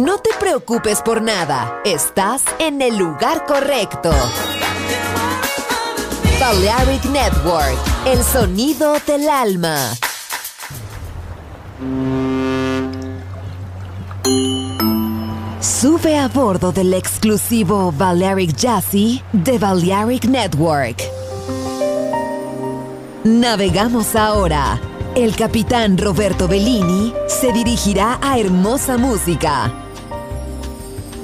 No te preocupes por nada, estás en el lugar correcto. Balearic Network, el sonido del alma. Sube a bordo del exclusivo Balearic Jazzy de Balearic Network. Navegamos ahora. El capitán Roberto Bellini se dirigirá a hermosa música.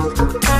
Thank you.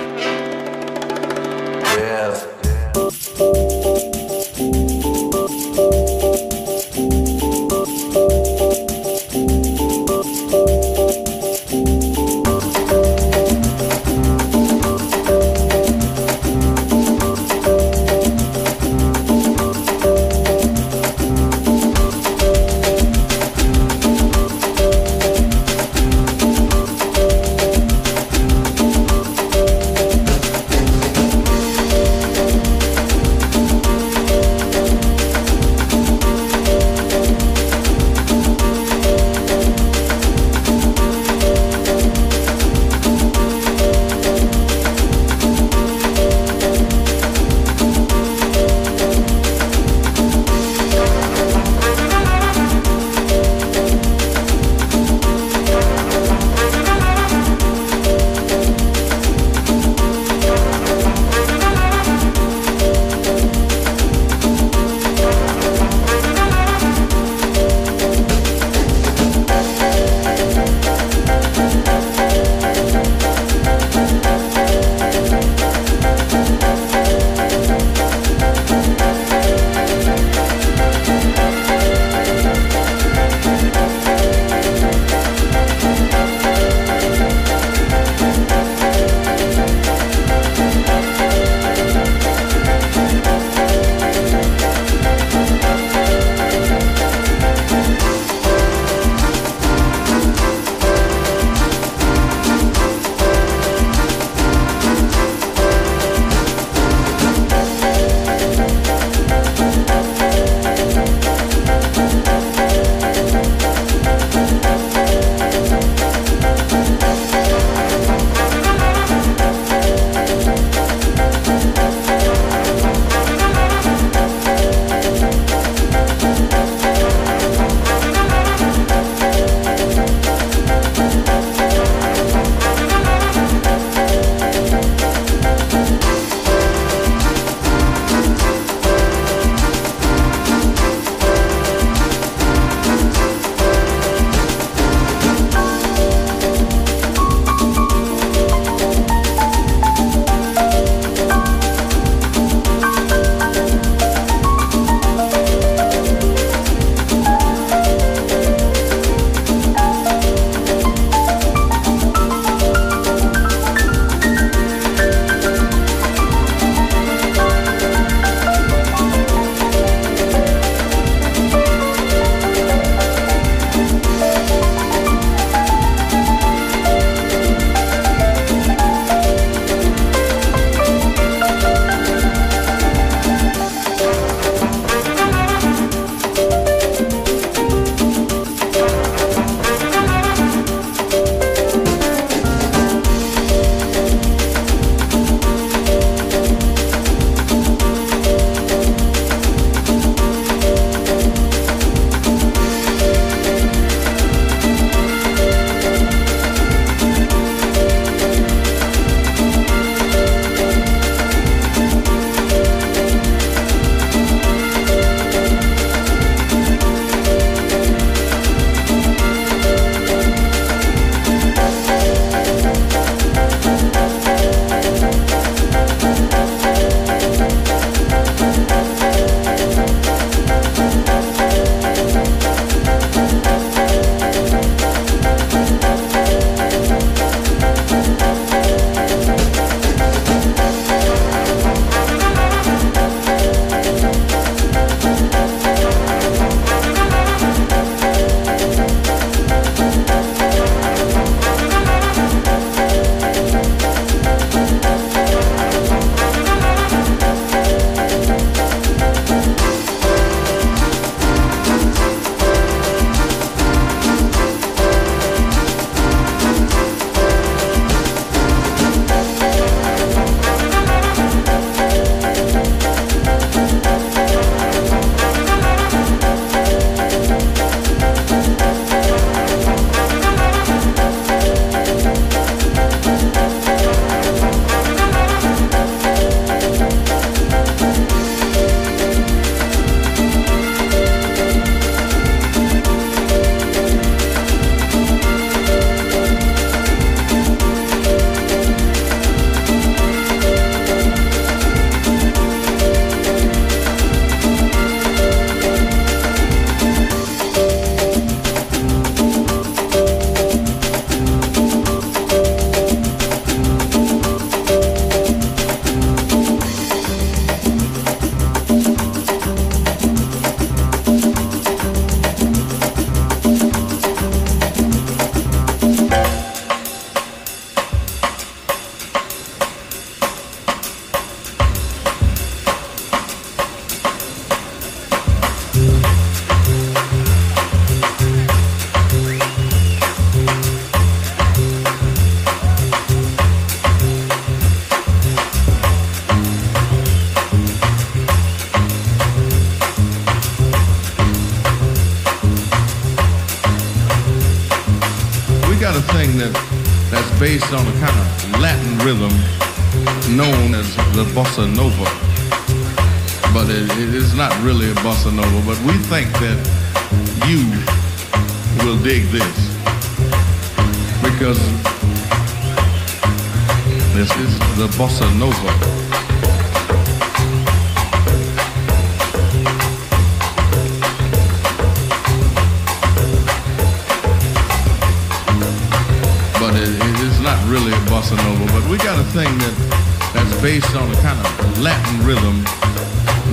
Latin rhythm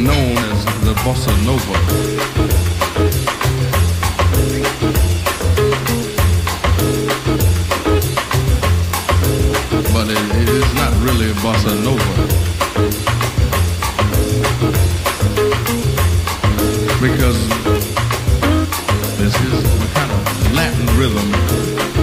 known as the bossa nova. It, it is not really a bossa nova. Because this is a kind of Latin rhythm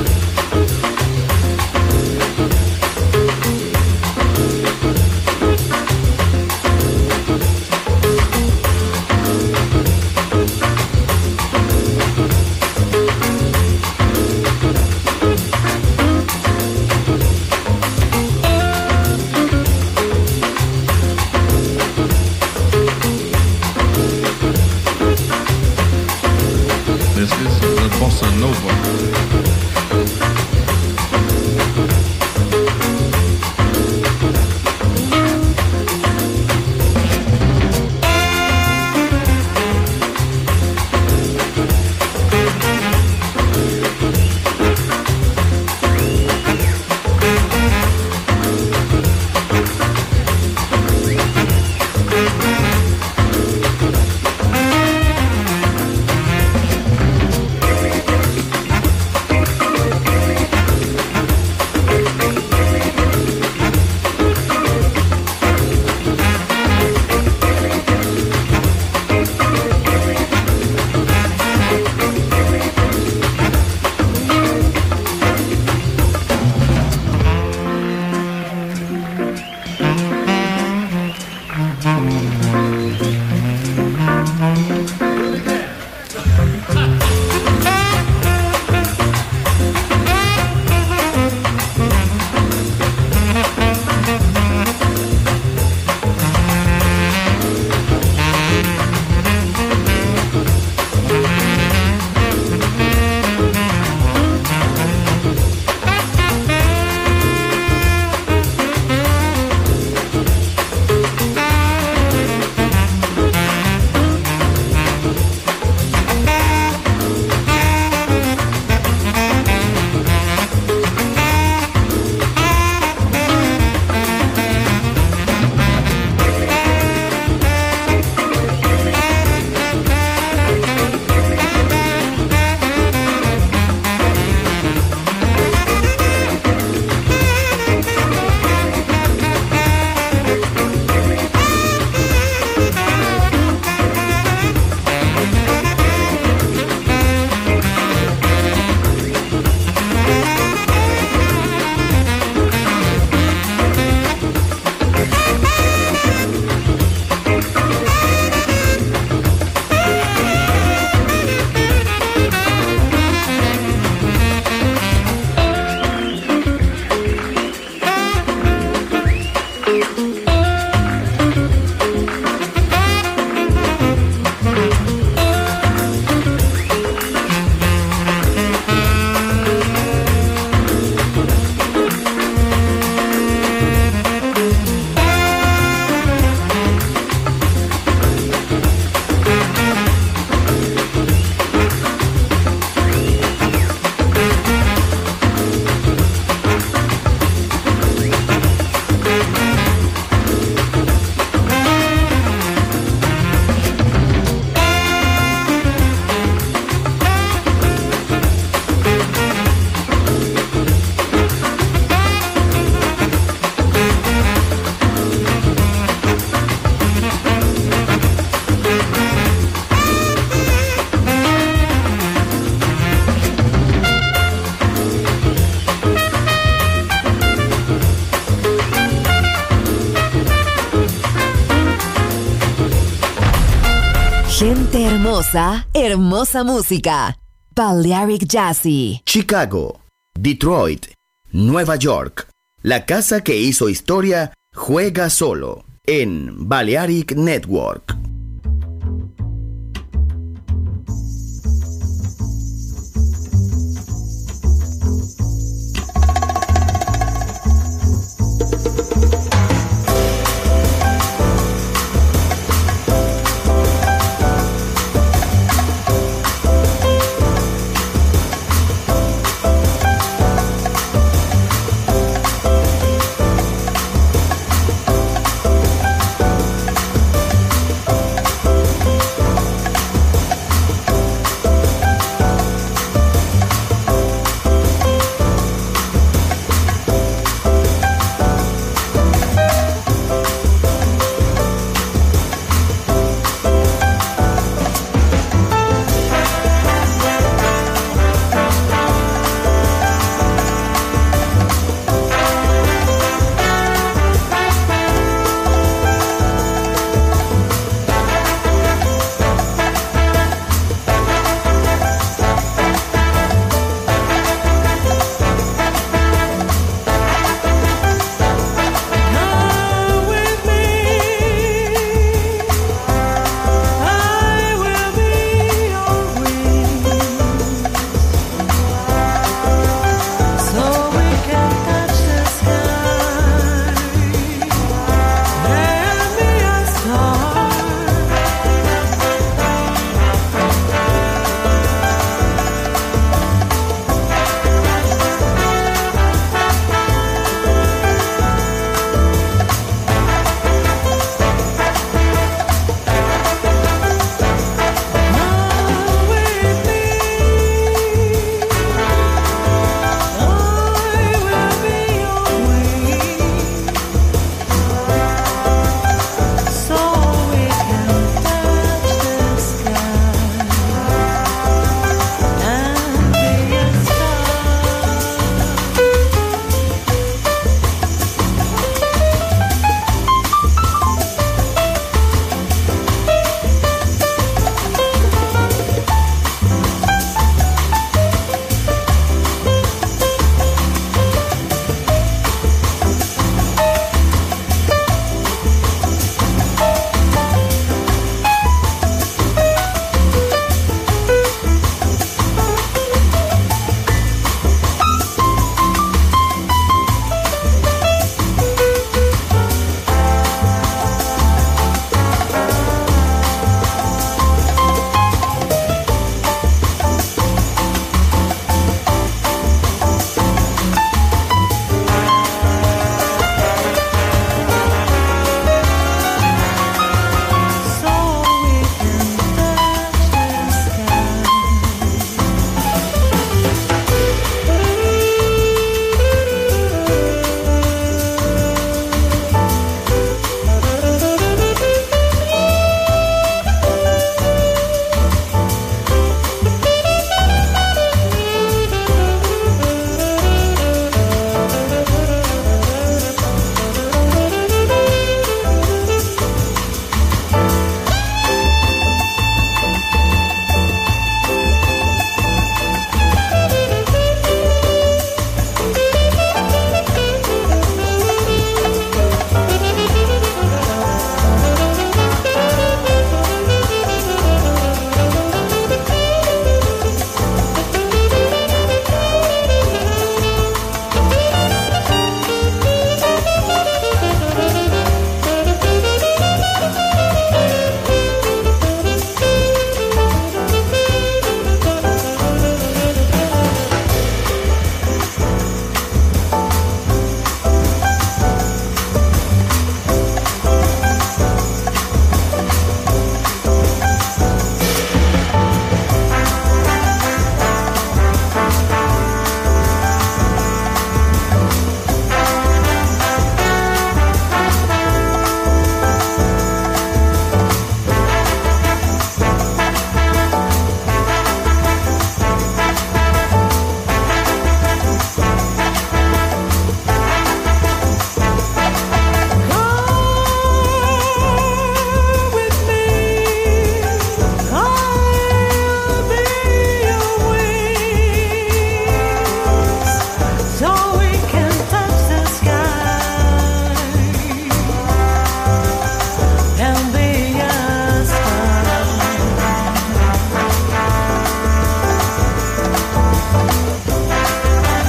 hermosa, música. Balearic Jazzy. Chicago, Detroit, Nueva York. La casa que hizo historia juega solo en Balearic Network.